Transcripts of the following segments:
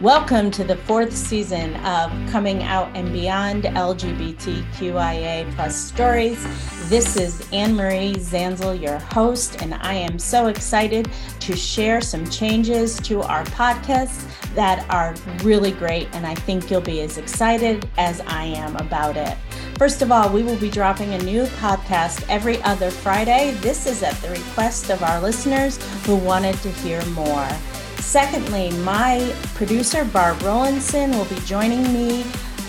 Welcome to the fourth season of Coming Out and Beyond LGBTQIA plus stories. This is Anne Marie Zanzal, your host, and I am so excited to share some changes to our podcast that are really great, and I think you'll be as excited as I am about it. First of all, we will be dropping a new podcast every other Friday. This is at the request of our listeners who wanted to hear more. Secondly, my producer, Barb Rollinson, will be joining me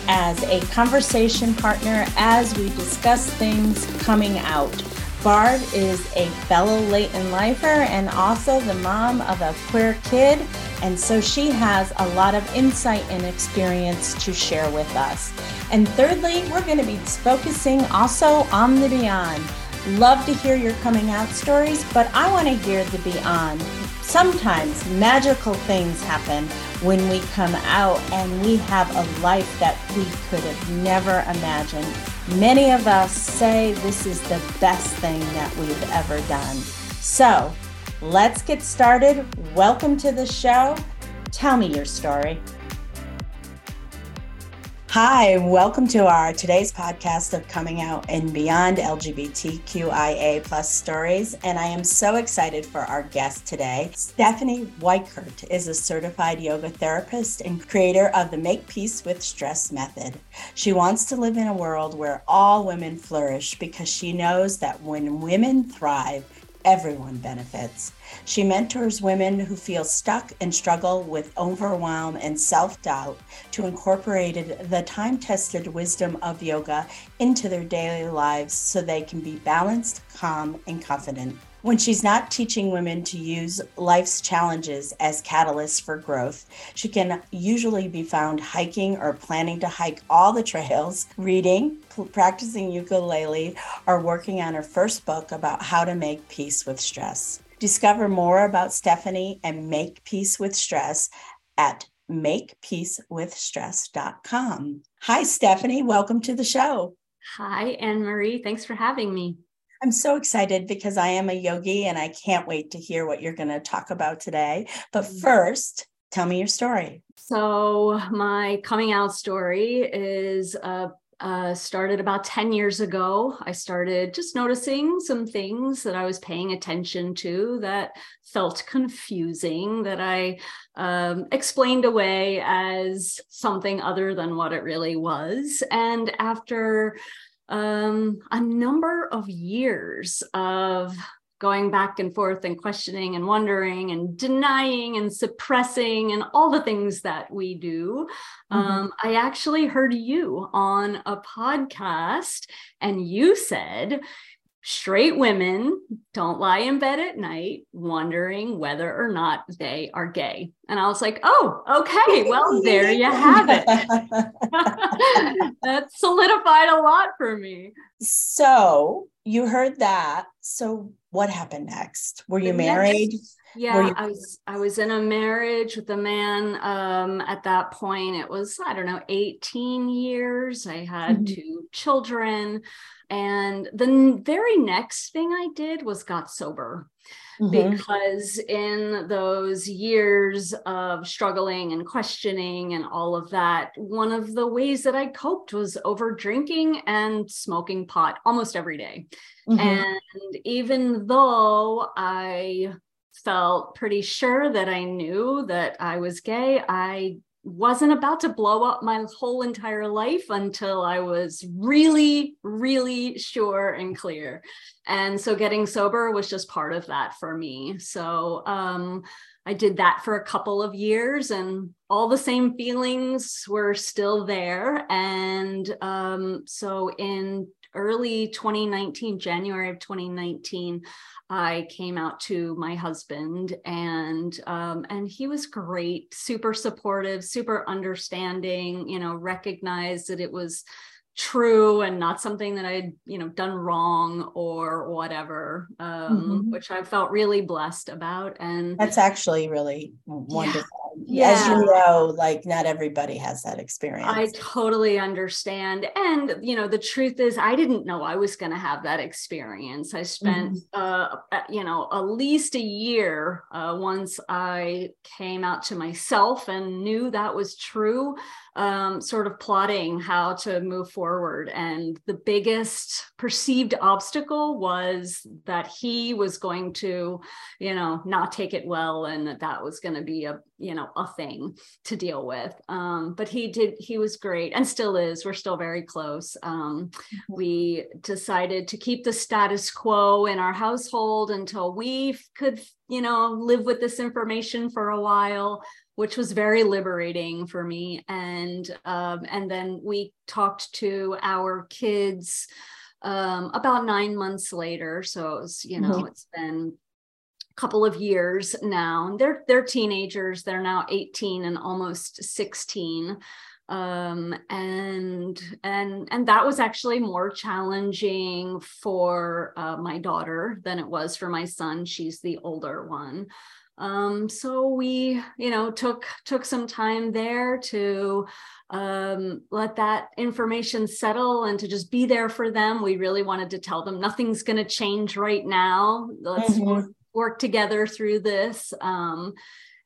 as a conversation partner as we discuss things coming out. Barb is a fellow Leighton lifer and also the mom of a queer kid, and so she has a lot of insight and experience to share with us. And thirdly, we're going to be focusing also on the beyond. Love to hear your coming out stories, but I want to hear the beyond sometimes magical things happen when we come out and we have a life that we could have never imagined. Many of us say this is the best thing that we've ever done. So let's get started. Welcome to the show. Tell me your story. Hi, welcome to our today's podcast of coming out and beyond LGBTQIA plus stories. And I am so excited for our guest today. Stephannie Weikert is a certified yoga therapist and creator of the Make Peace with Stress method. She wants to live in a world where all women flourish because she knows that when women thrive, everyone benefits. She mentors women who feel stuck and struggle with overwhelm and self doubt to incorporate the time tested wisdom of yoga into their daily lives so they can be balanced, calm, and confident. When she's not teaching women to use life's challenges as catalysts for growth, she can usually be found hiking or planning to hike all the trails, reading, practicing ukulele, or working on her first book about how to make peace with stress. Discover more about Stephannie and Make Peace with Stress at makepeacewithstress.com. Hi, Stephannie. Welcome to the show. Hi, Anne Marie. Thanks for having me. I'm so excited because I am a yogi and I can't wait to hear what you're going to talk about today. But mm-hmm. first, tell me your story. So, my coming out story is uh, uh, started about 10 years ago. I started just noticing some things that I was paying attention to that felt confusing, that I um, explained away as something other than what it really was. And after um, a number of years of going back and forth and questioning and wondering and denying and suppressing and all the things that we do. Mm-hmm. Um, I actually heard you on a podcast and you said, straight women don't lie in bed at night wondering whether or not they are gay. And I was like, oh, okay, well, there you have it. that solidified a lot for me. So you heard that. So what happened next? Were you married? Yeah, you- I was I was in a marriage with a man um at that point it was I don't know 18 years. I had mm-hmm. two children. And the very next thing I did was got sober. Mm-hmm. Because in those years of struggling and questioning and all of that, one of the ways that I coped was over drinking and smoking pot almost every day. Mm-hmm. And even though I felt pretty sure that I knew that I was gay, I wasn't about to blow up my whole entire life until I was really, really sure and clear. And so getting sober was just part of that for me. So um, I did that for a couple of years and all the same feelings were still there. And um, so in early 2019, January of 2019, I came out to my husband and um, and he was great, super supportive, super understanding, you know, recognized that it was true and not something that I'd, you know, done wrong or whatever, um, mm-hmm. which I felt really blessed about. And that's actually really wonderful. yeah. As you know, like not everybody has that experience. I totally understand. And, you know, the truth is, I didn't know I was going to have that experience. I spent, mm-hmm. uh, you know, at least a year uh, once I came out to myself and knew that was true um, sort of plotting how to move forward. And the biggest perceived obstacle was that he was going to, you know, not take it well and that that was going to be a, you know, a thing to deal with. Um, but he did, he was great and still is. We're still very close. Um, mm-hmm. we decided to keep the status quo in our household until we could, you know, live with this information for a while which was very liberating for me. And um, and then we talked to our kids um, about nine months later. So it was, you know, mm-hmm. it's been couple of years now. and They're they're teenagers. They're now 18 and almost 16 um, and and and that was actually more challenging for uh, my daughter than it was for my son she's the older one um, so we, you know, took took some time there to um, let that information settle and to just be there for them. We really wanted to tell them nothing's going to change right now. Let's mm-hmm. Work, together through this. Um,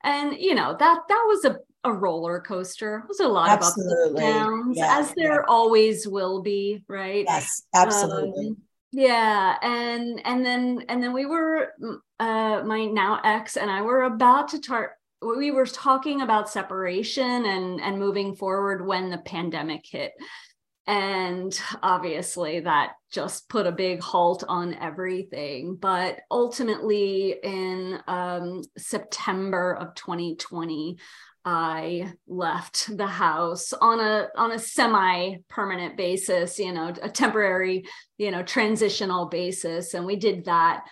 and you know that that was a, a roller coaster. It was a lot absolutely. of ups and downs, yeah, as there yeah. always will be, right? Yes, absolutely. Um, yeah and and then and then we were uh my now ex and i were about to start we were talking about separation and and moving forward when the pandemic hit and obviously that just put a big halt on everything. But ultimately in um, september of 2020 I left the house on a on a semi permanent basis, you know, a temporary, you know, transitional basis, and we did that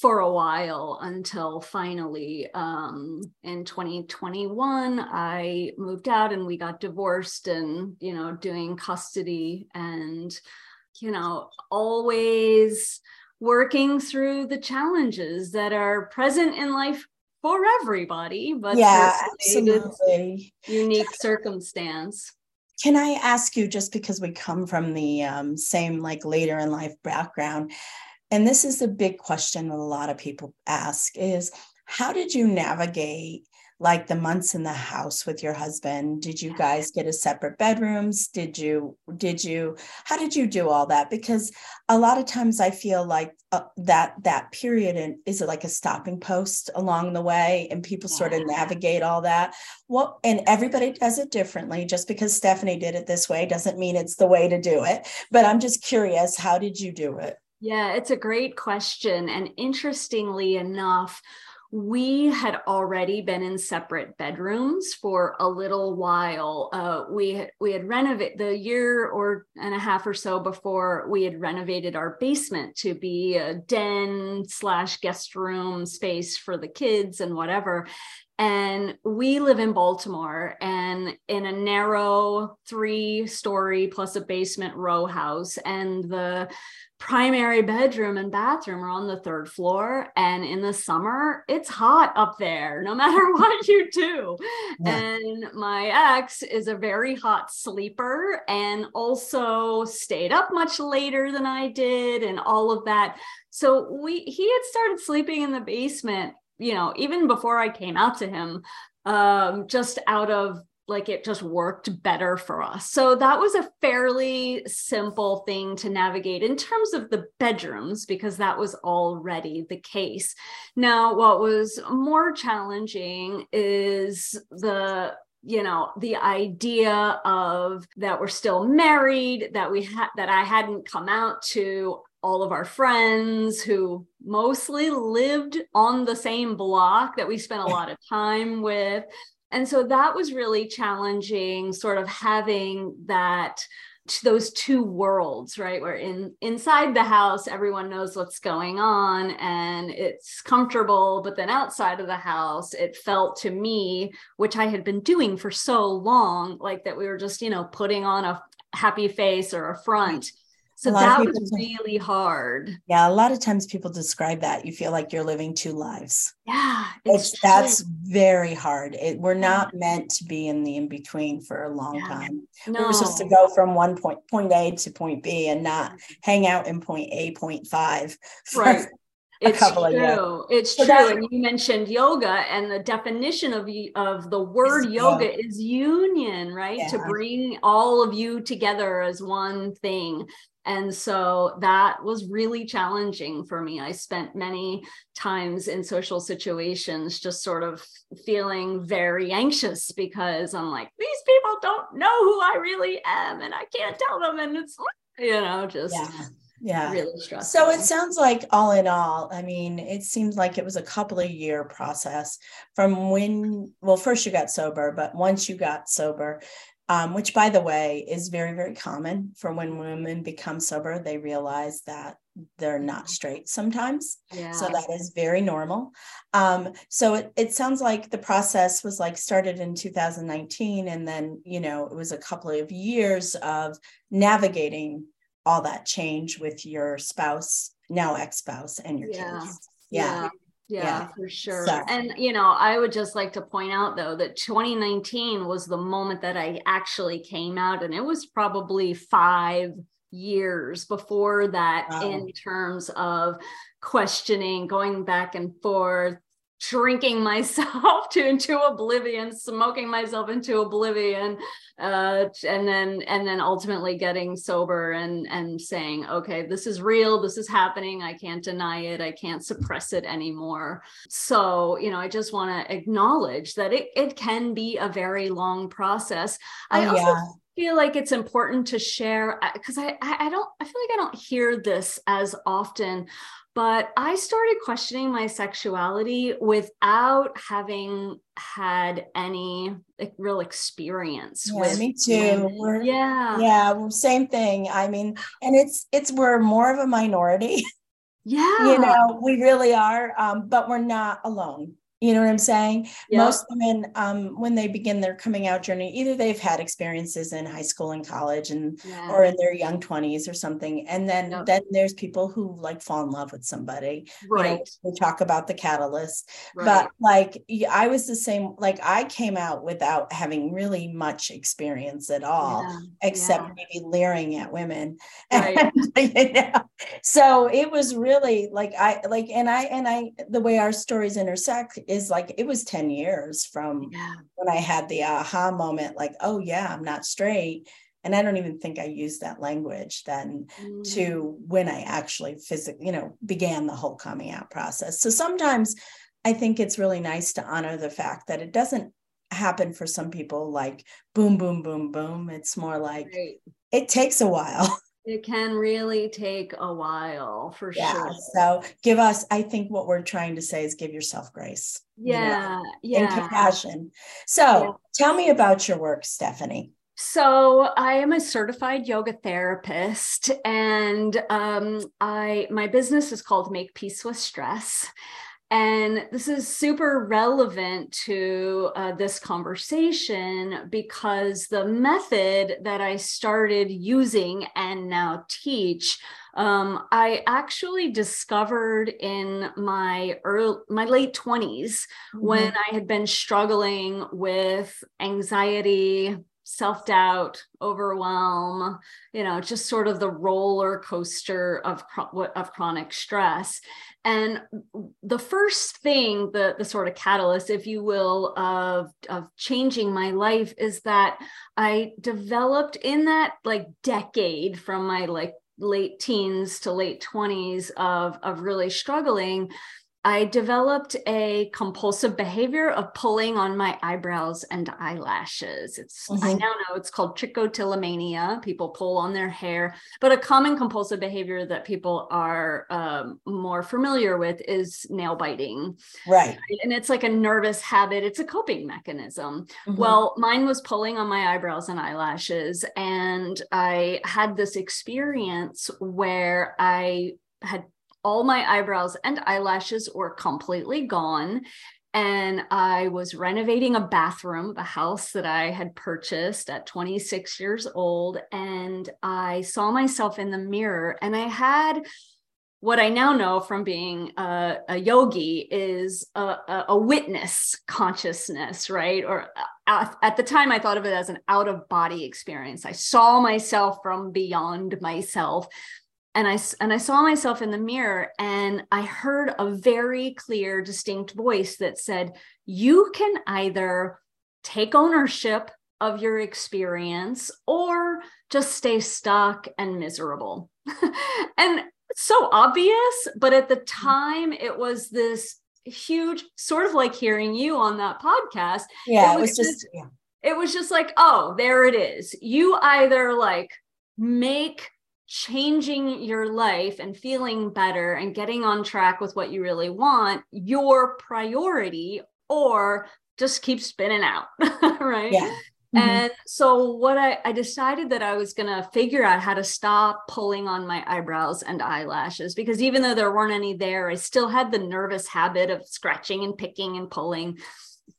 for a while until finally um, in 2021 I moved out and we got divorced and you know doing custody and you know always working through the challenges that are present in life for everybody, but yeah, absolutely unique circumstance. Can I ask you, just because we come from the um, same like later in life background, and this is a big question that a lot of people ask is how did you navigate like the months in the house with your husband? Did you guys get a separate bedrooms? Did you did you how did you do all that? Because a lot of times i feel like uh, that that period in, is it like a stopping post along the way and people sort of navigate all that? What and everybody does it differently. Just because stephannie did it this way doesn't mean it's the way to do it but i'm just curious how did you do it yeah, it's a great question. And interestingly enough, we had already been in separate bedrooms for a little while. Uh, we we had renovated the year or and a half or so before we had renovated our basement to be a den slash guest room space for the kids and whatever. And we live in Baltimore and in a narrow three story plus a basement row house. And the primary bedroom and bathroom are on the third floor. And in the summer, it's hot up there, no matter what you do. Yeah. And my ex is a very hot sleeper and also stayed up much later than I did and all of that. So we he had started sleeping in the basement, you know, even before I came out to him, um, just out of like it just worked better for us. So that was a fairly simple thing to navigate in terms of the bedrooms, because that was already the case. Now, what was more challenging is the you know the idea of that we're still married that we had that i hadn't come out to all of our friends who mostly lived on the same block that we spent a lot of time with. And so that was really challenging, sort of having that those two worlds right? Where in inside the house everyone knows what's going on and it's comfortable but then outside of the house it felt to me which i had been doing for so long like that we were just you know putting on a happy face or a front So that was really hard. Yeah, a lot of times people describe that. You feel like you're living two lives. Yeah, it's, that's very hard. It, we're not meant to be in the in between for a long yeah. time. No. We are supposed to go from one point point A to point B and not hang out in point A, point five. Right. it's true. It's so true. And you mentioned yoga, and the definition of of the word yoga is union, right? Yeah. To bring all of you together as one thing. And so that was really challenging for me. I spent many times in social situations just sort of feeling very anxious because I'm like, these people don't know who I really am, and I can't tell them. And it's, you know, just. Yeah yeah really stressful so it sounds like all in all i mean it seems like it was a couple of year process from when well first you got sober but once you got sober um, which by the way is very very common for when women become sober they realize that they're not straight sometimes yeah. so that is very normal um, so it, it sounds like the process was like started in 2019 and then you know it was a couple of years of navigating all that change with your spouse, now ex-spouse and your yeah. kids. Yeah. yeah. Yeah, yeah, for sure. So. And, you know, I would just like to point out, though, that 2019 was the moment that I actually came out, and it was probably five years before that wow. in terms of questioning, going back and forth, drinking myself to into oblivion smoking myself into oblivion uh, and then and then ultimately getting sober and and saying okay this is real this is happening i can't deny it i can't suppress it anymore. So you know i just want to acknowledge that it, it can be a very long process. I oh, also yeah feel like it's important to share because I, I don't I feel like I don't hear this as often but I started questioning my sexuality without having had any like, real experience yeah, with me too. We're, yeah. Yeah, same thing. I mean, and it's it's we're more of a minority. Yeah. you know, we really are um, but we're not alone. You know what I'm saying? Yep. Most women, um, when they begin their coming out journey, either they've had experiences in high school and college and yeah. or in their young 20s or something. And then yep. then there's people who like fall in love with somebody. Right. You know, we talk about the catalyst. Right. But like I was the same, like I came out without having really much experience at all, yeah. except yeah. maybe leering at women. Right. And, you know? So it was really like I like and I and I the way our stories intersect is like it was 10 years from yeah. when I had the aha moment, like, oh yeah, I'm not straight. And I don't even think I used that language then mm. to when I actually physically, you know, began the whole coming out process. So sometimes I think it's really nice to honor the fact that it doesn't happen for some people like boom, boom, boom, boom. It's more like right. it takes a while. It can really take a while for yeah, sure. So give us, I think what we're trying to say is give yourself grace. Yeah. You know, yeah. And compassion. So yeah. tell me about your work, Stephannie. So I am a certified yoga therapist, and um, I my business is called Make Peace with Stress. And this is super relevant to uh, this conversation because the method that I started using and now teach, um, I actually discovered in my early, my late 20s mm-hmm. when I had been struggling with anxiety, self doubt, overwhelm, you know, just sort of the roller coaster of, of chronic stress. And the first thing, the, the sort of catalyst, if you will, of, of changing my life is that I developed in that like decade from my like late teens to late 20s of, of really struggling I developed a compulsive behavior of pulling on my eyebrows and eyelashes. It's mm-hmm. I now know it's called trichotillomania. People pull on their hair, but a common compulsive behavior that people are um, more familiar with is nail biting. Right. And it's like a nervous habit. It's a coping mechanism. Mm-hmm. Well, mine was pulling on my eyebrows and eyelashes, and I had this experience where I had all my eyebrows and eyelashes were completely gone and I was renovating a bathroom a house that I had purchased at 26 years old. And I saw myself in the mirror, and I had what I now know from being a, a yogi is a, a, a, witness consciousness, right? Or uh, at the time, I thought of it as an out of body experience. I saw myself from beyond myself and I and I saw myself in the mirror and I heard a very clear distinct voice that said you can either take ownership of your experience or just stay stuck and miserable. and so obvious, but at the mm-hmm. time it was this huge sort of like hearing you on that podcast. Yeah, it was, it was just yeah. it was just like, oh, there it is. You either like make changing your life and feeling better and getting on track with what you really want your priority or just keep spinning out right? Yeah. Mm-hmm. and so what I, I decided that i was going to figure out how to stop pulling on my eyebrows and eyelashes because even though there weren't any there i still had the nervous habit of scratching and picking and pulling.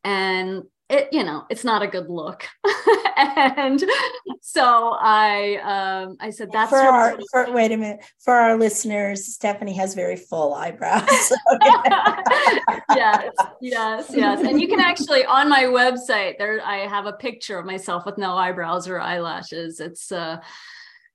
And it you know it's not a good look. And so i um i said that's for our for, wait a minute for our listeners stephannie has very full eyebrows. Yes yes yes. And you can actually on my website there i have a picture of myself with no eyebrows or eyelashes. It's uh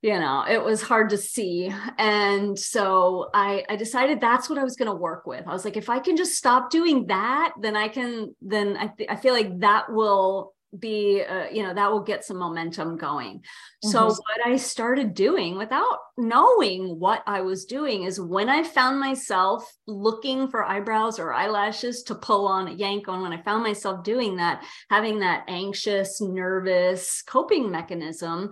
you know it was hard to see. And so i i decided that's what i was going to work with. I was like if i can just stop doing that then i can then i, th- I feel like that will be uh, you know that will get some momentum going. Mm-hmm. so what i started doing without knowing what i was doing is when i found myself looking for eyebrows or eyelashes to pull on a yank on when i found myself doing that having that anxious nervous coping mechanism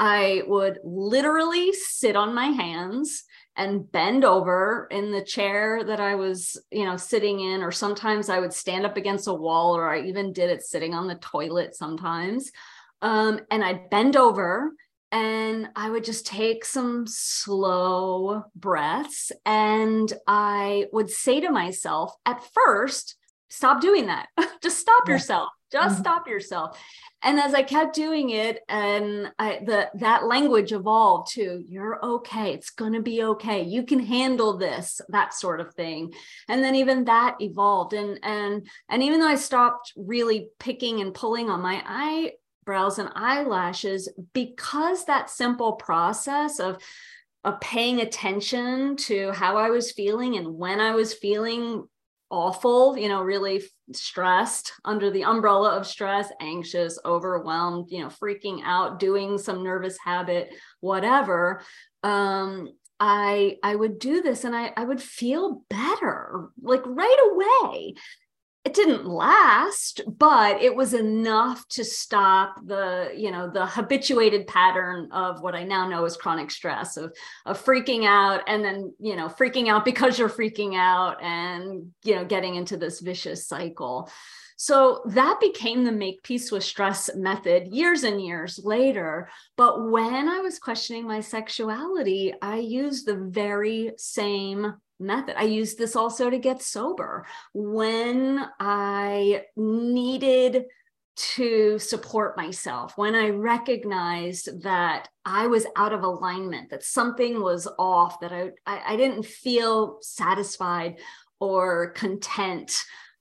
I would literally sit on my hands and bend over in the chair that I was, you know, sitting in, or sometimes I would stand up against a wall, or I even did it sitting on the toilet sometimes. Um, and I'd bend over and I would just take some slow breaths. And I would say to myself, at first, stop doing that. just stop yeah. yourself. Just mm-hmm. stop yourself. And as i kept doing it and I, the that language evolved to you're okay. It's going to be okay. You can handle this that sort of thing. And then even that evolved. And and and even though i stopped really picking and pulling on my eyebrows and eyelashes because that simple process of of paying attention to how I was feeling and when I was feeling awful, you know, really stressed under the umbrella of stress, anxious, overwhelmed, you know, freaking out, doing some nervous habit, whatever. Um, I I would do this and I I would feel better like right away it didn't last but it was enough to stop the you know the habituated pattern of what i now know is chronic stress of of freaking out and then you know freaking out because you're freaking out and you know getting into this vicious cycle so that became the make peace with stress method years and years later. But when I was questioning my sexuality, I used the very same method. I used this also to get sober when I needed to support myself, when I recognized that I was out of alignment, that something was off, that I, I, I didn't feel satisfied or content.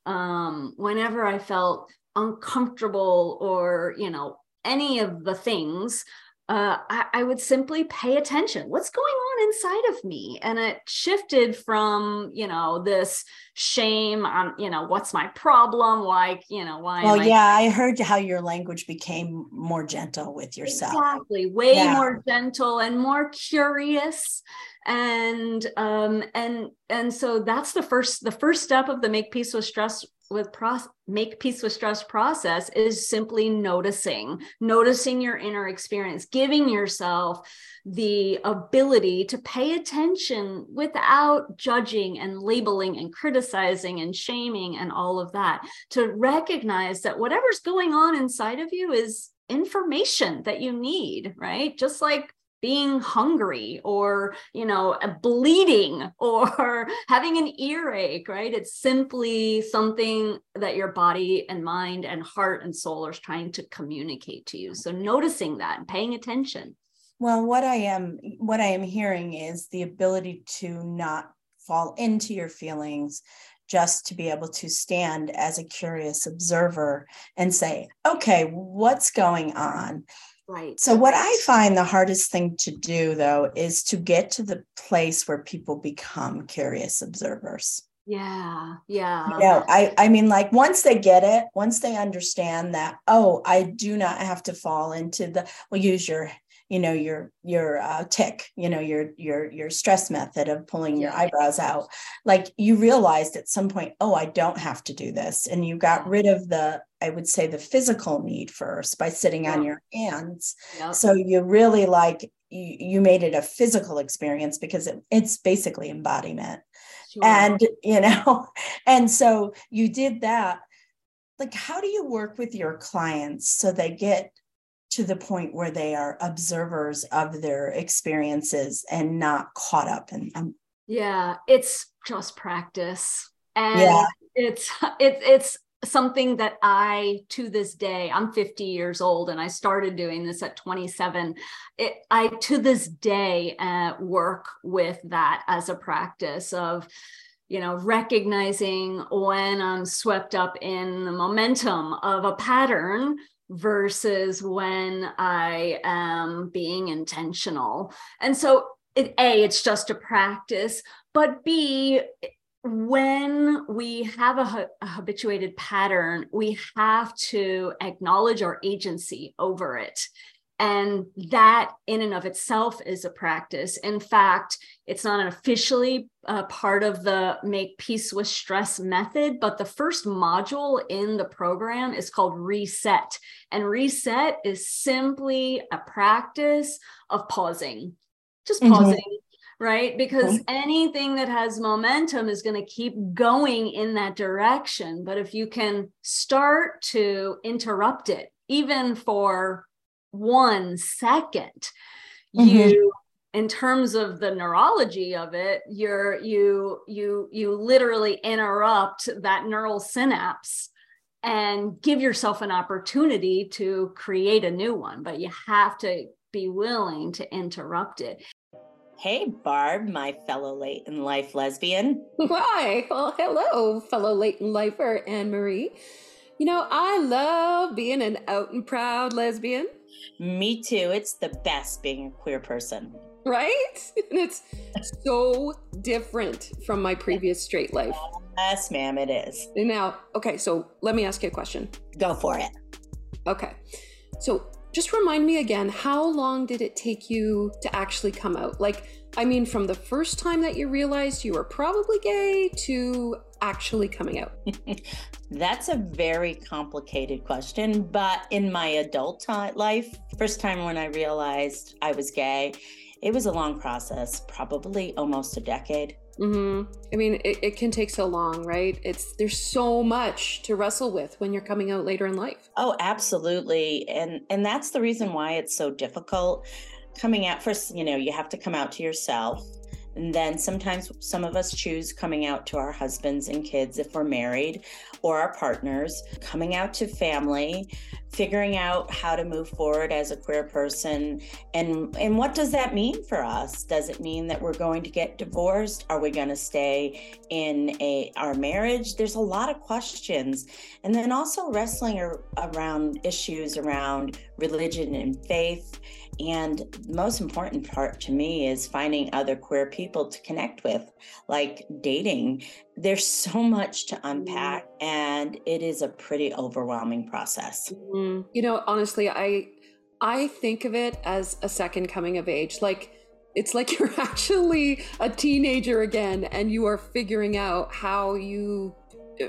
Um, whenever I felt uncomfortable or, you know, any of the things, uh, I, I, would simply pay attention. What's going on inside of me? And it shifted from, you know, this shame on, you know, what's my problem? Like, you know, why? Well, yeah, I-, I heard how your language became more gentle with yourself. Exactly, way yeah. more gentle and more curious. And um, and and so that's the first the first step of the make peace with stress with process make peace with stress process is simply noticing noticing your inner experience giving yourself the ability to pay attention without judging and labeling and criticizing and shaming and all of that to recognize that whatever's going on inside of you is information that you need right? Just like being hungry or you know bleeding or having an earache right? It's simply something that your body and mind and heart and soul are trying to communicate to you. So noticing that and paying attention. Well what i am what i am hearing is the ability to not fall into your feelings just to be able to stand as a curious observer and say okay what's going on Right. So, what I find the hardest thing to do, though, is to get to the place where people become curious observers. Yeah. Yeah. You know, I, I mean, like once they get it, once they understand that, oh, I do not have to fall into the, we'll use your you know your your uh, tick you know your your your stress method of pulling your eyebrows out like you realized at some point oh i don't have to do this and you got rid of the i would say the physical need first by sitting on your hands yep. so you really like you, you made it a physical experience because it, it's basically embodiment sure. and you know and so you did that like how do you work with your clients so they get to the point where they are observers of their experiences and not caught up in them. Yeah, it's just practice. And yeah. it's it, it's something that I to this day, I'm 50 years old and I started doing this at 27. It, I to this day uh, work with that as a practice of you know, recognizing when I'm swept up in the momentum of a pattern versus when I am being intentional. And so, it, A, it's just a practice, but B, when we have a, a, habituated pattern, we have to acknowledge our agency over it. And that, in and of itself, is a practice. In fact, it's not officially uh, part of the Make Peace with Stress method, but the first module in the program is called Reset. And Reset is simply a practice of pausing, just mm-hmm. pausing. Mm-hmm right? Because mm-hmm. anything that has momentum is going to keep going in that direction. But if you can start to interrupt it, even for one second mm-hmm. you in terms of the neurology of it you're you you you literally interrupt that neural synapse and give yourself an opportunity to create a new one but you have to be willing to interrupt it Hey, Barb, my fellow late in life lesbian. Why? Well, hello, fellow late in lifer Anne Marie. You know, I love being an out and proud lesbian. Me too. It's the best being a queer person. Right? And it's so different from my previous straight life. Yes, ma'am, it is. Now, okay, so let me ask you a question. Go for it. Okay. So just remind me again, how long did it take you to actually come out? Like, I mean, from the first time that you realized you were probably gay to actually coming out? That's a very complicated question. But in my adult life, first time when I realized I was gay, it was a long process, probably almost a decade. Mm-hmm. I mean, it, it can take so long, right? It's there's so much to wrestle with when you're coming out later in life. Oh, absolutely, and and that's the reason why it's so difficult. Coming out first, you know, you have to come out to yourself and then sometimes some of us choose coming out to our husbands and kids if we're married or our partners, coming out to family, figuring out how to move forward as a queer person and and what does that mean for us? Does it mean that we're going to get divorced? Are we going to stay in a our marriage? There's a lot of questions. And then also wrestling around issues around religion and faith and the most important part to me is finding other queer people to connect with, like dating. There's so much to unpack, and it is a pretty overwhelming process. Mm-hmm. You know, honestly, I I think of it as a second coming of age. Like it's like you're actually a teenager again, and you are figuring out how you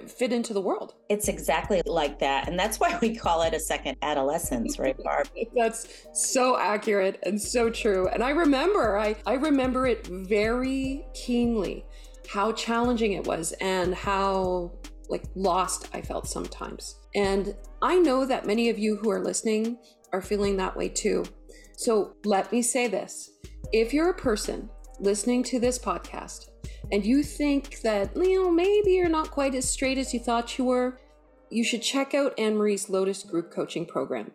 fit into the world. It's exactly like that. And that's why we call it a second adolescence, right, Barb? that's so accurate and so true. And I remember, I, I remember it very keenly how challenging it was and how like lost I felt sometimes. And I know that many of you who are listening are feeling that way too. So let me say this if you're a person listening to this podcast and you think that, you know, maybe you're not quite as straight as you thought you were, you should check out Anne Marie's Lotus Group Coaching Program.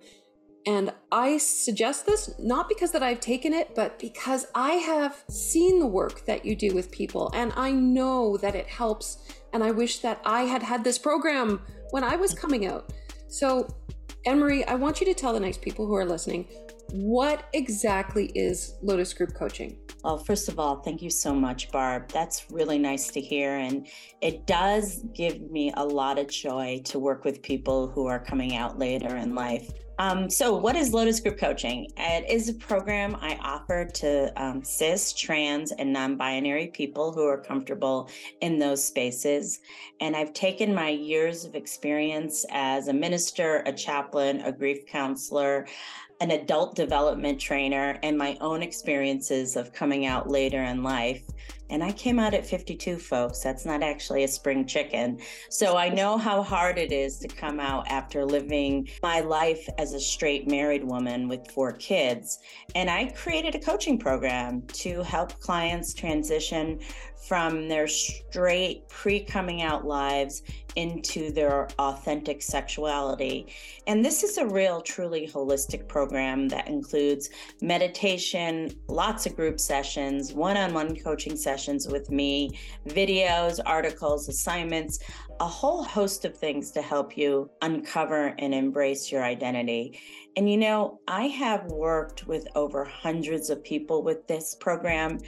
And I suggest this not because that I've taken it, but because I have seen the work that you do with people and I know that it helps. And I wish that I had had this program when I was coming out. So, Anne Marie, I want you to tell the nice people who are listening what exactly is Lotus Group Coaching? Well, first of all, thank you so much, Barb. That's really nice to hear. And it does give me a lot of joy to work with people who are coming out later in life. Um, so, what is Lotus Group Coaching? It is a program I offer to um, cis, trans, and non binary people who are comfortable in those spaces. And I've taken my years of experience as a minister, a chaplain, a grief counselor, an adult development trainer and my own experiences of coming out later in life. And I came out at 52, folks. That's not actually a spring chicken. So I know how hard it is to come out after living my life as a straight married woman with four kids. And I created a coaching program to help clients transition from their straight pre coming out lives into their authentic sexuality. And this is a real, truly holistic program that includes meditation, lots of group sessions, one on one coaching sessions with me, videos, articles, assignments, a whole host of things to help you uncover and embrace your identity. And you know, I have worked with over hundreds of people with this program.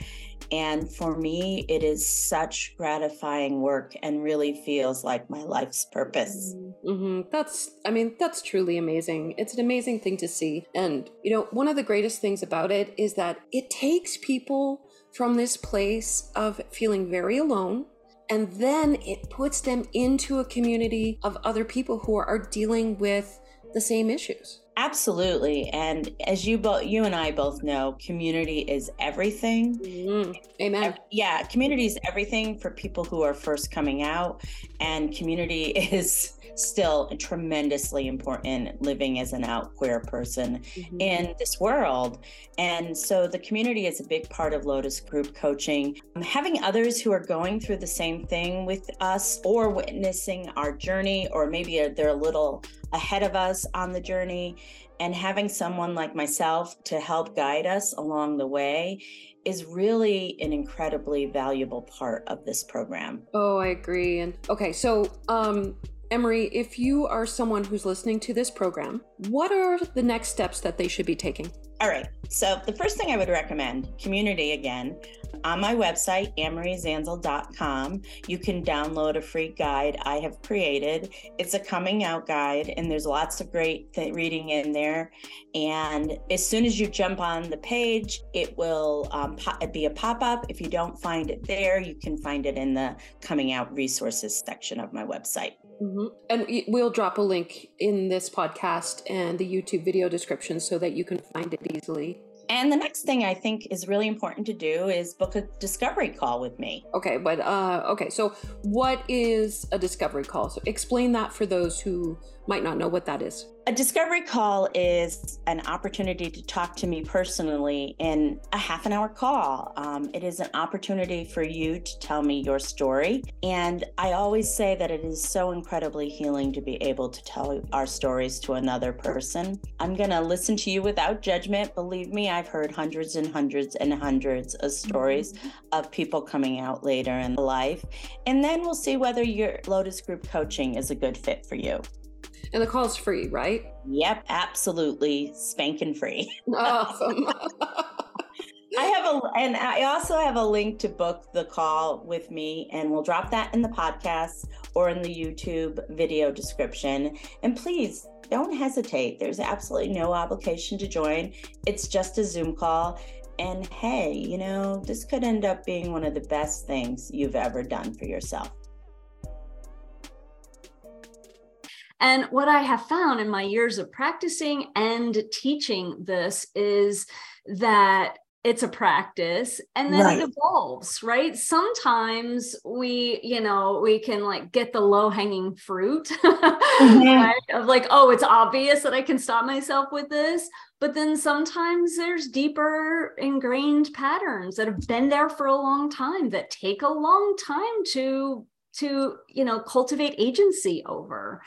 And for me, it is such gratifying work and really feels like my life's purpose. Mm-hmm. That's, I mean, that's truly amazing. It's an amazing thing to see. And, you know, one of the greatest things about it is that it takes people from this place of feeling very alone. And then it puts them into a community of other people who are dealing with the same issues. Absolutely. And as you both you and I both know, community is everything. Mm-hmm. Amen. Yeah, community is everything for people who are first coming out and community is still tremendously important living as an out queer person mm-hmm. in this world. And so the community is a big part of Lotus Group coaching. Um, having others who are going through the same thing with us or witnessing our journey, or maybe they're a little ahead of us on the journey and having someone like myself to help guide us along the way is really an incredibly valuable part of this program. Oh, I agree. And okay, so um Marie, if you are someone who's listening to this program, what are the next steps that they should be taking? All right. So, the first thing I would recommend community again. On my website, annemariezanzal.com, you can download a free guide I have created. It's a coming out guide, and there's lots of great th- reading in there. And as soon as you jump on the page, it will um, po- be a pop up. If you don't find it there, you can find it in the coming out resources section of my website. Mm-hmm. And we'll drop a link in this podcast and the YouTube video description so that you can find it easily. And the next thing I think is really important to do is book a discovery call with me. Okay, but uh, okay, so what is a discovery call? So explain that for those who might not know what that is. A discovery call is an opportunity to talk to me personally in a half an hour call. Um, it is an opportunity for you to tell me your story. And I always say that it is so incredibly healing to be able to tell our stories to another person. I'm going to listen to you without judgment. Believe me, I've heard hundreds and hundreds and hundreds of stories mm-hmm. of people coming out later in life. And then we'll see whether your Lotus Group coaching is a good fit for you. And the call's free, right? Yep, absolutely spanking free. Awesome. I have a, and I also have a link to book the call with me, and we'll drop that in the podcast or in the YouTube video description. And please don't hesitate. There's absolutely no obligation to join. It's just a Zoom call. And hey, you know, this could end up being one of the best things you've ever done for yourself. And what I have found in my years of practicing and teaching this is that it's a practice and then right. it evolves right sometimes we you know we can like get the low hanging fruit mm-hmm. right? of like oh it's obvious that i can stop myself with this but then sometimes there's deeper ingrained patterns that have been there for a long time that take a long time to to you know cultivate agency over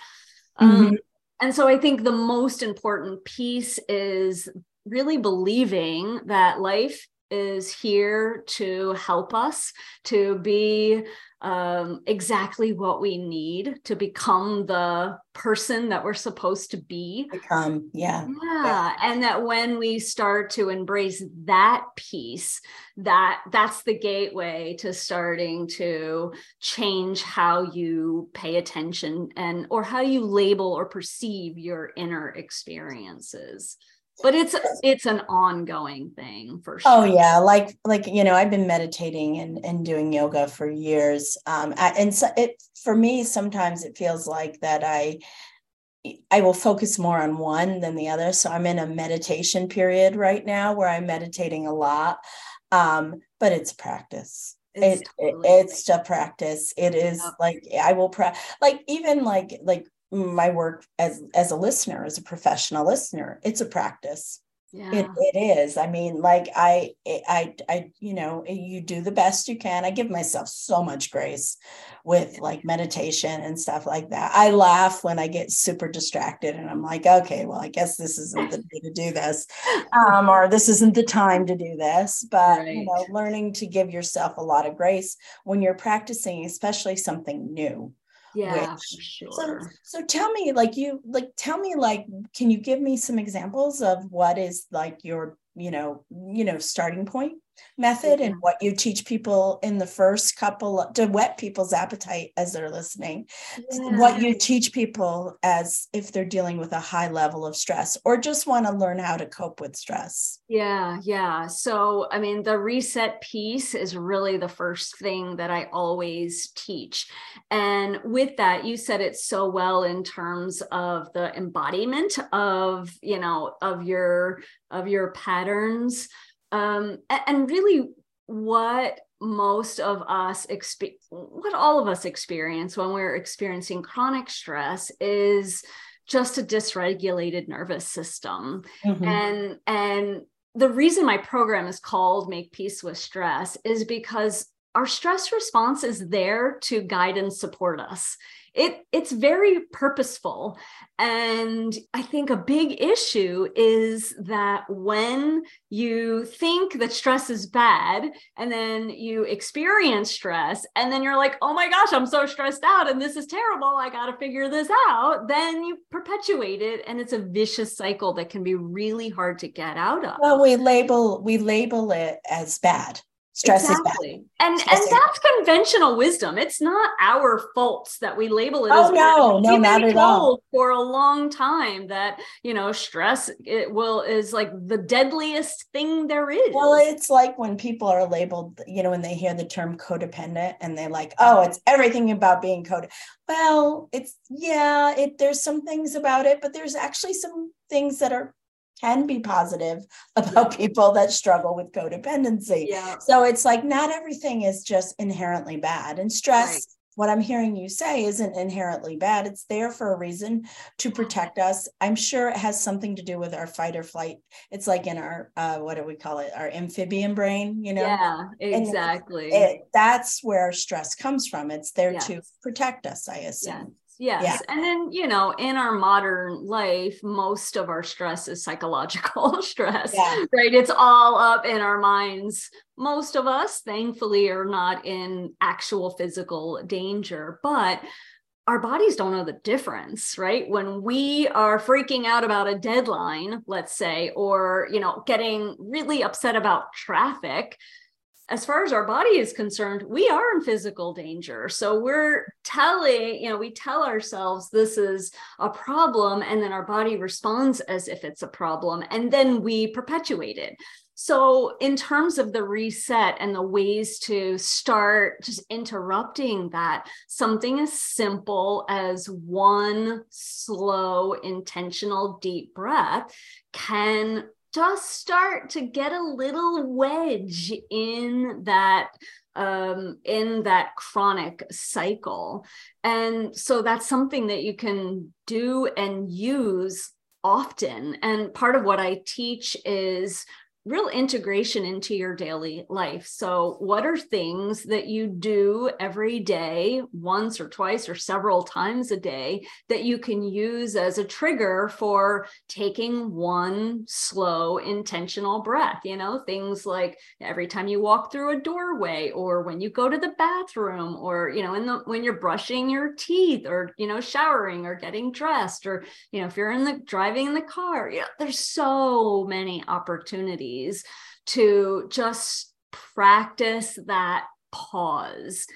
mm-hmm. um, and so i think the most important piece is really believing that life is here to help us to be um, exactly what we need to become the person that we're supposed to be. Become, yeah. yeah. Yeah. And that when we start to embrace that piece, that that's the gateway to starting to change how you pay attention and or how you label or perceive your inner experiences but it's it's an ongoing thing for oh, sure. Oh yeah, like like you know, I've been meditating and and doing yoga for years. Um, and so it for me sometimes it feels like that I I will focus more on one than the other. So I'm in a meditation period right now where I'm meditating a lot. Um, but it's practice. It's, it, totally it, it's a practice. It is like I will pra- like even like like my work as as a listener as a professional listener it's a practice. Yeah. it, it is. I mean like I, I i you know you do the best you can. I give myself so much grace with like meditation and stuff like that. I laugh when i get super distracted and i'm like okay well i guess this isn't the day to do this um, or this isn't the time to do this. But right. you know learning to give yourself a lot of grace when you're practicing especially something new yeah sure. so so tell me like you like tell me like can you give me some examples of what is like your you know you know starting point method and what you teach people in the first couple to whet people's appetite as they're listening. Yeah. what you teach people as if they're dealing with a high level of stress or just want to learn how to cope with stress. Yeah yeah. So i mean the reset piece is really the first thing that i always teach. And with that you said it so well in terms of the embodiment of you know of your of your patterns um, and really what most of us what all of us experience when we're experiencing chronic stress is just a dysregulated nervous system mm-hmm. and and the reason my program is called make peace with stress is because our stress response is there to guide and support us it it's very purposeful. And i think a big issue is that when you think that stress is bad and then you experience stress and then you're like oh my gosh i'm so stressed out and this is terrible. I got to figure this out then you perpetuate it and it's a vicious cycle that can be really hard to get out of. Well we label we label it as bad stress exactly. is bad. And stress and that's conventional wisdom. It's not our faults that we label it oh, as no, no, We've not at all. For a long time that, you know, stress it will is like the deadliest thing there is. Well, it's like when people are labeled, you know, when they hear the term codependent and they're like, oh, it's everything about being codependent. Well, it's yeah, it there's some things about it, but there's actually some things that are can be positive about people that struggle with codependency. Yeah. So it's like not everything is just inherently bad. And stress, right. what I'm hearing you say, isn't inherently bad. It's there for a reason to protect us. I'm sure it has something to do with our fight or flight. It's like in our, uh, what do we call it? Our amphibian brain, you know? Yeah, exactly. It, it, that's where stress comes from. It's there yes. to protect us, I assume. Yes. Yeah. And then, you know, in our modern life, most of our stress is psychological stress, yeah. right? It's all up in our minds. Most of us, thankfully, are not in actual physical danger, but our bodies don't know the difference, right? When we are freaking out about a deadline, let's say, or, you know, getting really upset about traffic, as far as our body is concerned, we are in physical danger. So we're telling, you know, we tell ourselves this is a problem, and then our body responds as if it's a problem, and then we perpetuate it. So, in terms of the reset and the ways to start just interrupting that, something as simple as one slow, intentional, deep breath can just start to get a little wedge in that um, in that chronic cycle. And so that's something that you can do and use often. And part of what I teach is real integration into your daily life. So, what are things that you do every day, once or twice or several times a day, that you can use as a trigger for taking one slow, intentional breath? You know, things like every time you walk through a doorway, or when you go to the bathroom, or, you know, in the when you're brushing your teeth, or, you know, showering or getting dressed, or, you know, if you're in the driving in the car, you know, there's so many opportunities opportunities to just practice that pause.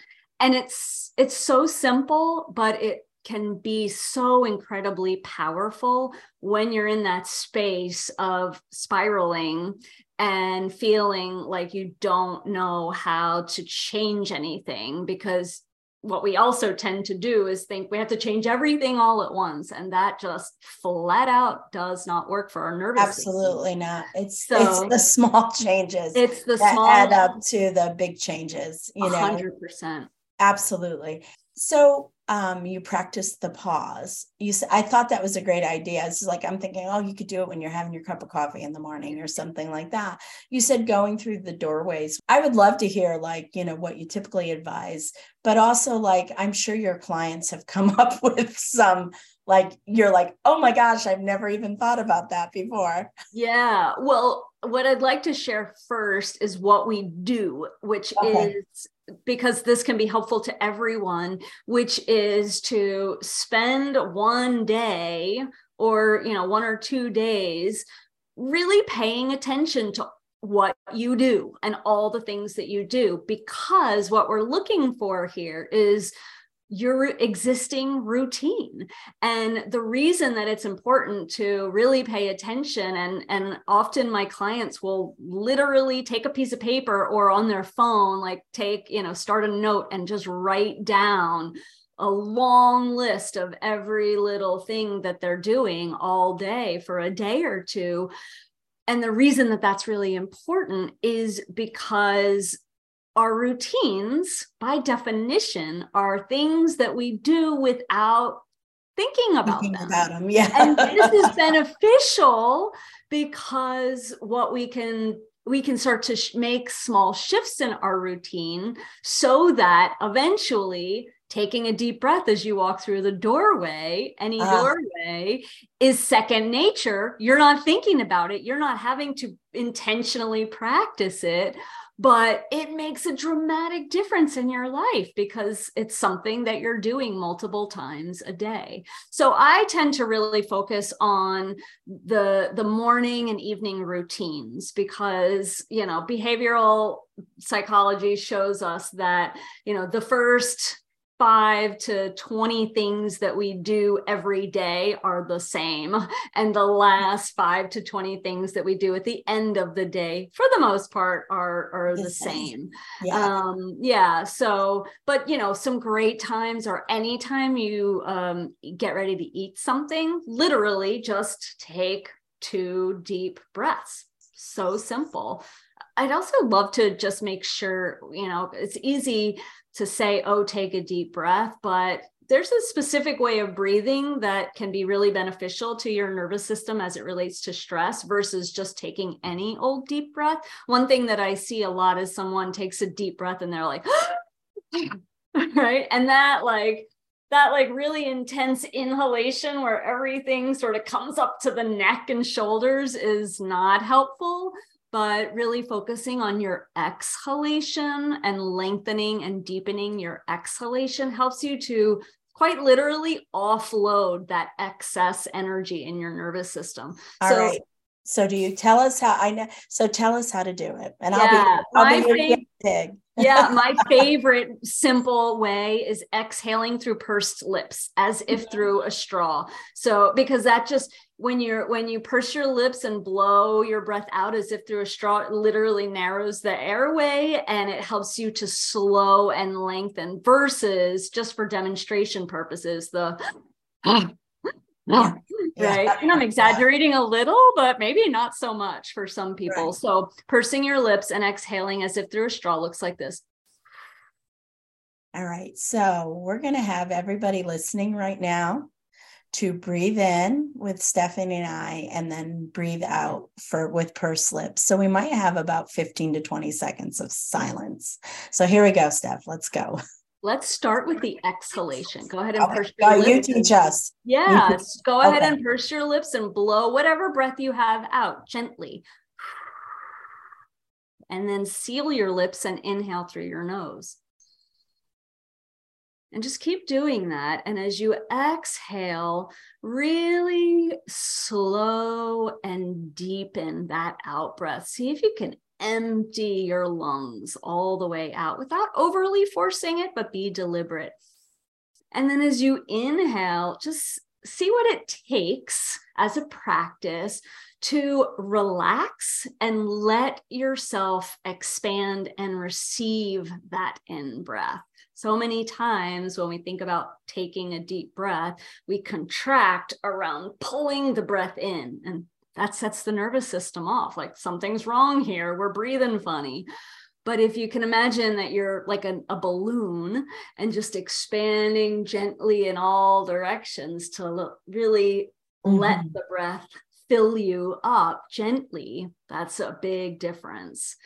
And it's it's so simple but it can be so incredibly powerful when you're in that space of spiraling and feeling like you don't know how to change anything because what we also tend to do is think we have to change everything all at once and that just flat out does not work for our nervous absolutely system. not. It's so, it's the small changes it's the that small add up to the big changes you 100% know 100% absolutely. So um, you practice the pause. You, I thought that was a great idea. It's like I'm thinking, oh, you could do it when you're having your cup of coffee in the morning or something like that. You said going through the doorways. I would love to hear like you know what you typically advise, but also like I'm sure your clients have come up with some like you're like, oh my gosh, I've never even thought about that before. Yeah. Well, what I'd like to share first is what we do, which okay. is because this can be helpful to everyone, which is to spend one day or, you know, one or two days really paying attention to what you do and all the things that you do because what we're looking for here is your existing routine. And the reason that it's important to really pay attention and and often my clients will literally take a piece of paper or on their phone like take you know start a note and just write down a long list of every little thing that they're doing all day for a day or two. And the reason that that's really important is because our routines, by definition, are things that we do without thinking about thinking them. About them. Yeah. and this is beneficial because what we can we can start to sh- make small shifts in our routine so that eventually taking a deep breath as you walk through the doorway, any uh, doorway, is second nature. You're not thinking about it. You're not having to intentionally practice it but it makes a dramatic difference in your life because it's something that you're doing multiple times a day. So i tend to really focus on the the morning and evening routines because you know behavioral psychology shows us that you know the first five to 20 things that we do every day are the same. And the last five to 20 things that we do at the end of the day, for the most part, are, are the same. Yeah. Um, yeah. So, but you know, some great times or anytime you um, get ready to eat something, literally just take two deep breaths. So simple. I'd also love to just make sure, you know, it's easy to say, oh, take a deep breath, but there's a specific way of breathing that can be really beneficial to your nervous system as it relates to stress versus just taking any old deep breath. One thing that I see a lot is someone takes a deep breath and they're like, right? And that, like, that like really intense inhalation where everything sort of comes up to the neck and shoulders is not helpful but really focusing on your exhalation and lengthening and deepening your exhalation helps you to quite literally offload that excess energy in your nervous system. All so, right. So do you tell us how I know? So tell us how to do it, and I'll be I'll be your pig. yeah, my favorite simple way is exhaling through pursed lips, as if mm-hmm. through a straw. So because that just when you're when you purse your lips and blow your breath out as if through a straw it literally narrows the airway and it helps you to slow and lengthen versus just for demonstration purposes the yeah. right yeah. and i'm exaggerating a little but maybe not so much for some people right. so pursing your lips and exhaling as if through a straw looks like this all right so we're going to have everybody listening right now to breathe in with Stephannie and I, and then breathe out for with pursed lips. So we might have about 15 to 20 seconds of silence. So here we go, Steph. Let's go. Let's start with the exhalation. Go ahead and Okay. purse your Oh, lips. you teach us. Yeah, go ahead okay. and purse your lips and blow whatever breath you have out gently. And then seal your lips and inhale through your nose. And just keep doing that. And as you exhale, really slow and deepen that out breath. See if you can empty your lungs all the way out without overly forcing it, but be deliberate. And then as you inhale, just see what it takes as a practice to relax and let yourself expand and receive that in breath. So many times when we think about taking a deep breath, we contract around pulling the breath in, and that sets the nervous system off like something's wrong here. We're breathing funny. But if you can imagine that you're like a, a balloon and just expanding gently in all directions to really let Mhm. the breath fill you up gently, that's a big difference.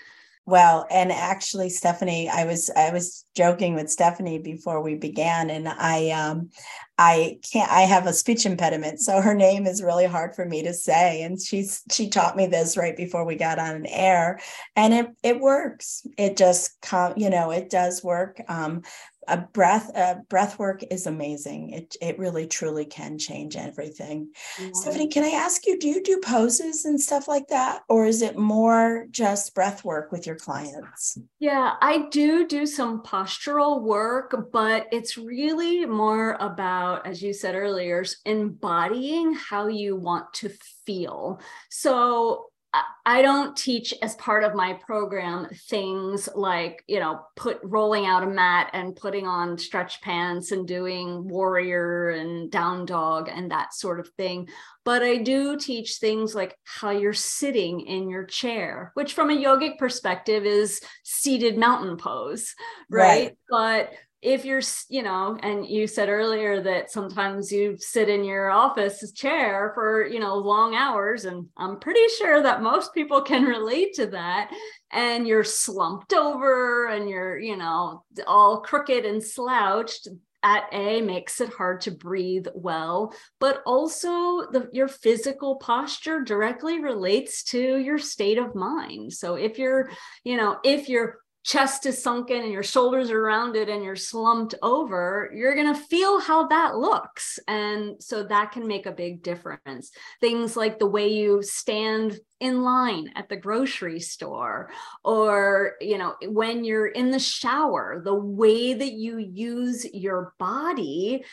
Well, and actually, Stephannie, I was I was joking with Stephannie before we began, and I um I can't I have a speech impediment, so her name is really hard for me to say. And she's she taught me this right before we got on an air, and it it works. It just com you know, it does work. Um a breath uh, breath work is amazing. It it really truly can change everything. Stephannie, can I ask you, do you do poses and stuff like that? Or is it more just breath work with your clients? Yeah, I do do some postural work, but it's really more about, as you said earlier, embodying how you want to feel. So I- don't teach as part of my program things like, you know, put rolling out a mat and putting on stretch pants and doing warrior and down dog and that sort of thing. But I do teach things like how you're sitting in your chair, which from a yogic perspective is seated mountain pose, right? But if you're, you know, and you said earlier that sometimes you sit in your office chair for, you know, long hours, and I'm pretty sure that most people can relate to that. And you're slumped over and you're, you know, all crooked and slouched. At A makes it hard to breathe well, but also the, your physical posture directly relates to your state of mind. So if you're, you know, if your chest is sunken and your shoulders are rounded and you're slumped over, you're going to feel how that looks. And so that can make a big difference. Things like the way you stand in line at the grocery store or you know when you're in the shower the way that you use your body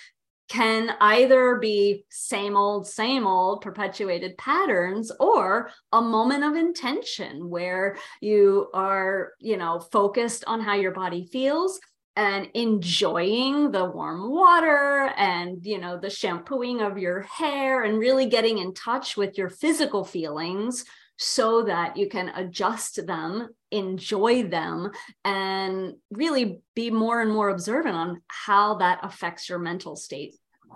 can either be same old, same old perpetuated patterns or a moment of intention where you are, you know, focused on how your body feels and enjoying the warm water and, you know, the shampooing of your hair and really getting in touch with your physical feelings so that you can adjust them, enjoy them, and really be more and more observant on how that affects your mental state.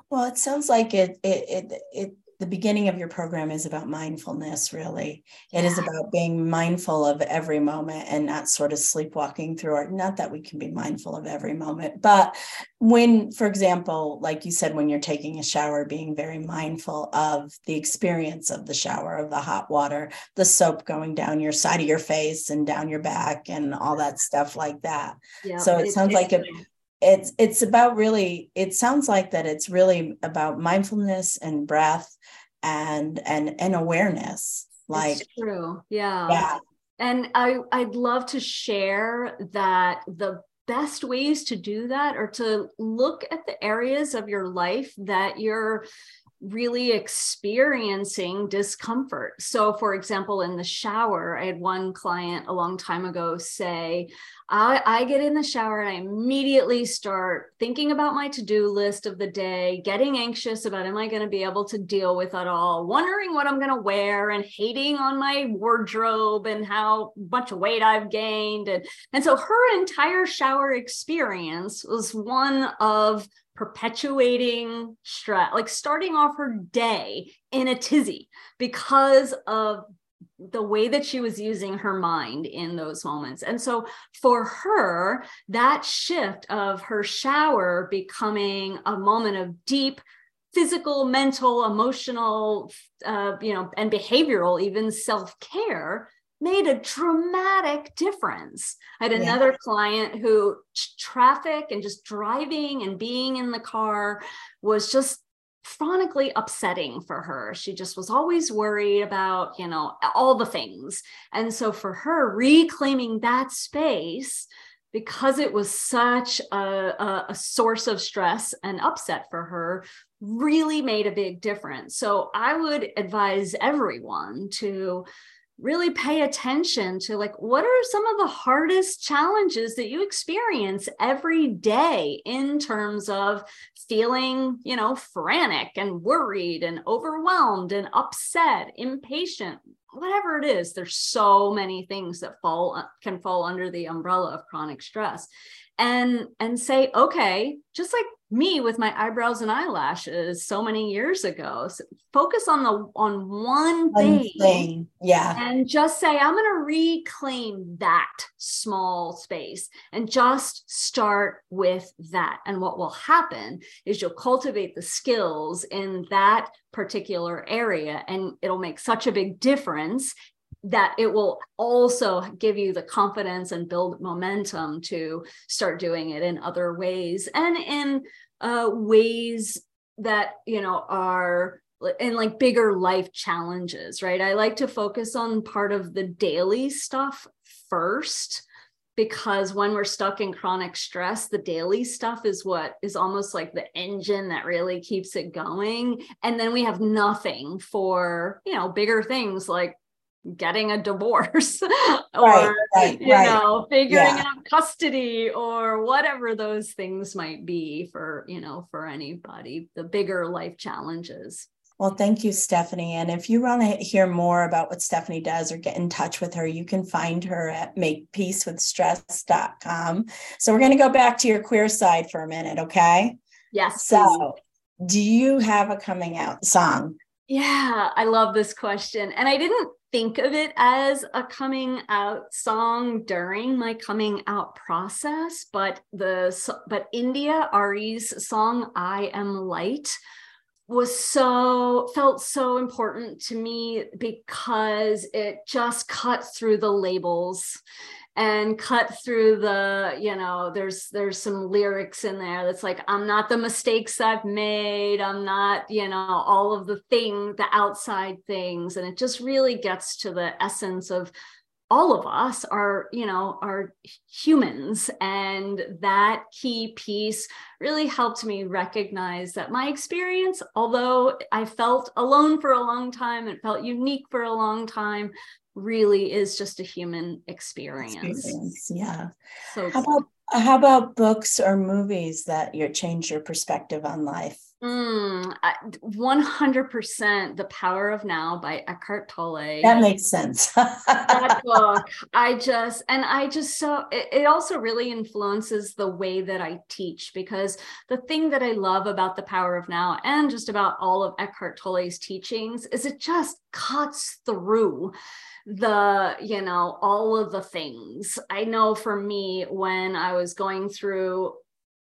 Well, it sounds like it it it, it the beginning of your program is about mindfulness, really. It is Yeah. about being mindful of every moment and not sort of sleepwalking through it. Not that we can be mindful of every moment, but when, for example, like you said, when you're taking a shower, being very mindful of the experience of the shower, of the hot water, the soap going down your side of your face and down your back and all that stuff like that. Yeah. So it sounds like a- it's it's about really it sounds like that it's really about mindfulness and breath and and and awareness like It's true. Yeah. yeah And I, I'd love to share that the best ways to do that are to look at the areas of your life that you're really experiencing discomfort. So, for example, in the shower, I had one client a long time ago say, I, I get in the shower and I immediately start thinking about my to do list of the day, getting anxious about am I going to be able to deal with it all, wondering what I'm going to wear, and hating on my wardrobe and how much weight I've gained. And, and so her entire shower experience was one of perpetuating stress, like starting off her day in a tizzy because of the way that she was using her mind in those moments. And so for her, that shift of her shower becoming a moment of deep physical, mental, emotional, uh, you know, and behavioral, even self care made a dramatic difference. I had another yeah. client who traffic and just driving and being in the car was just chronically upsetting for her. She just was always worried about, you know, all the things. And so for her, reclaiming that space because it was such a, a, a, source of stress and upset for her really made a big difference. So I would advise everyone to really pay attention to like what are some of the hardest challenges that you experience every day in terms of feeling you know frantic and worried and overwhelmed and upset impatient whatever it is? There's so many things that fall uh, can fall under the umbrella of chronic stress and and say okay just like me with my eyebrows and eyelashes so many years ago so focus on the on one thing, one thing, yeah. and just say i'm going to reclaim that small space and just start with that. And what will happen is you'll cultivate the skills in that particular area and it'll make such a big difference that it will also give you the confidence and build momentum to start doing it in other ways and in uh, ways that you know are in like bigger life challenges right? I like to focus on part of the daily stuff first because when we're stuck in chronic stress the daily stuff is what is almost like the engine that really keeps it going. And then we have nothing for you know bigger things like getting a divorce or right, right, you right. know figuring yeah. out custody or whatever those things might be for you know for anybody the bigger life challenges well, thank you, Stephannie. And if you want to hear more about what Stephannie does or get in touch with her, you can find her at makepeacewithstress.com. So we're going to go back to your queer side for a minute, okay? Yes. So, do you have a coming out song? Yeah, I love this question. And I didn't think of it as a coming out song during my coming out process, but the but India.Arie's song I Am Light was so felt so important to me because it just cut through the labels and cut through the you know there's there's some lyrics in there that's like i'm not the mistakes i've made. I'm not you know all of the thing the outside things. And it just really gets to the essence of all of us are you know are humans. And that key piece really helped me recognize that my experience although i felt alone for a long time it felt unique for a long time really is just a human experience. experience yeah. So how about how about books or movies that you change your perspective on life? Mm, 100% The Power of Now by Eckhart Tolle. That makes sense. that book, I just, and I just so, it, it also really influences the way that I teach because the thing that I love about The Power of Now and just about all of Eckhart Tolle's teachings is it just cuts through the you know all of the things i know for me when i was going through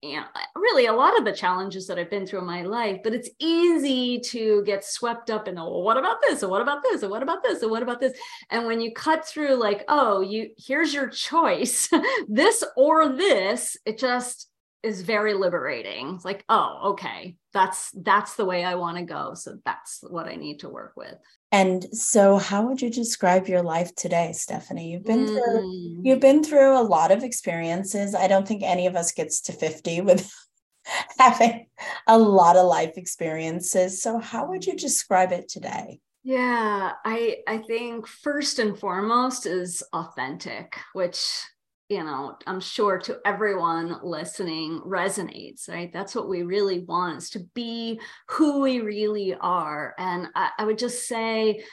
you know, really a lot of the challenges that I've been through in my life, but it's easy to get swept up in, well, what about this? And what about this? And what about this? And what about this? And when you cut through like, oh, you here's your choice, this or this, it just is very liberating. It's like, oh, okay, that's that's the way I want to go. So that's what I need to work with. And so how would you describe your life today, Stephannie? You've been mm. through you've been through a lot of experiences. I don't think any of us gets to 50 with having a lot of life experiences. So how would you describe it today? Yeah, I I think first and foremost is authentic, which you know, I'm sure to everyone listening resonates, right? That's what we really want is to be who we really are. And I, I would just say,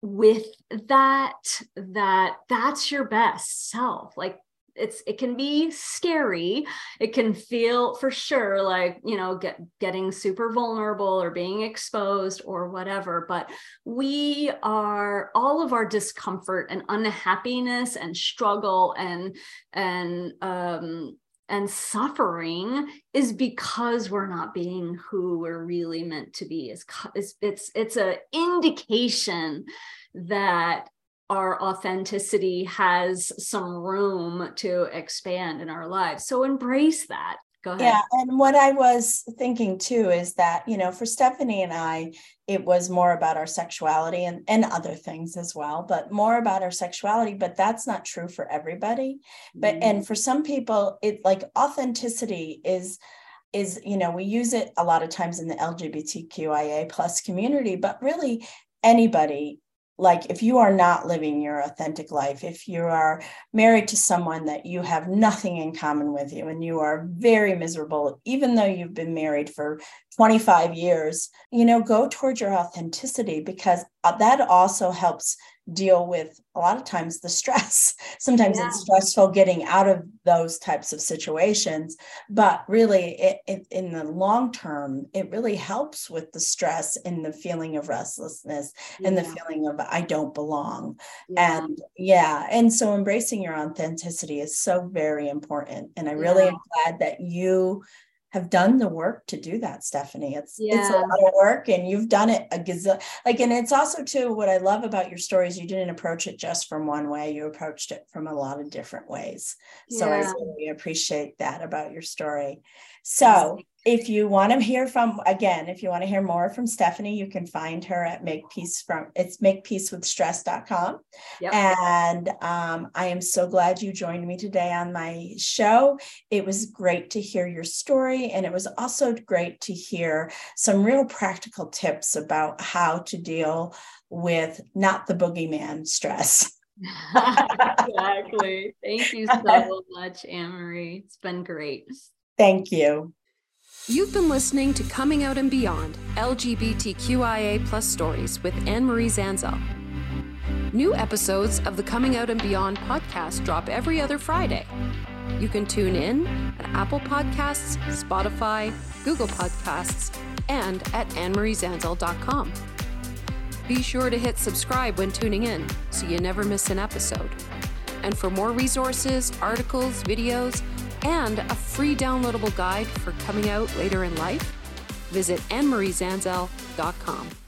with that, that that's your best self. Like it's it can be scary. It can feel for sure like you know get getting super vulnerable or being exposed or whatever but we are all of our discomfort and unhappiness and struggle and and um and suffering is because we're not being who we're really meant to be. Is it's it's, it's a indication that our authenticity has some room to expand in our lives so embrace that Go ahead. Yeah. And what I was thinking too is that, you know, for Stephannie and I, it was more about our sexuality and, and other things as well, but more about our sexuality. But that's not true for everybody. But, mm-hmm. and for some people, it like authenticity is is you know we use it a lot of times in the lgbtqia plus community but really anybody like if you are not living your authentic life if you are married to someone that you have nothing in common with you and you are very miserable even though you've been married for 25 years you know go towards your authenticity because uh, that also helps deal with a lot of times the stress. Sometimes yeah. it's stressful getting out of those types of situations, but really, it, it, in the long term, it really helps with the stress and the feeling of restlessness yeah. and the feeling of I don't belong. Yeah. And yeah, and so embracing your authenticity is so very important. And I really am glad that you have done the work to do that, Stephannie. It's yeah. it's a lot of work and you've done it a gazillion. Like, and it's also too what I love about your story is you didn't approach it just from one way, you approached it from a lot of different ways. So yeah. I really appreciate that about your story. So if you want to hear from again if you want to hear more from stephannie you can find her at make peace from it's makepeacewithstress.com yep. and um, i am so glad you joined me today on my show. It was great to hear your story and it was also great to hear some real practical tips about how to deal with not the boogeyman stress. Exactly. Thank you so much anne-marie. It's been great. Thank you You've been listening to Coming Out and Beyond LGBTQIA plus stories with Anne Marie Zanzal. New episodes of the Coming Out and Beyond podcast drop every other Friday. You can tune in at Apple Podcasts, Spotify, Google Podcasts, and at annemariezanzal.com. Be sure to hit subscribe when tuning in so you never miss an episode. And for more resources, articles, videos, and a free downloadable guide for coming out later in life, visit annemariezanzal.com.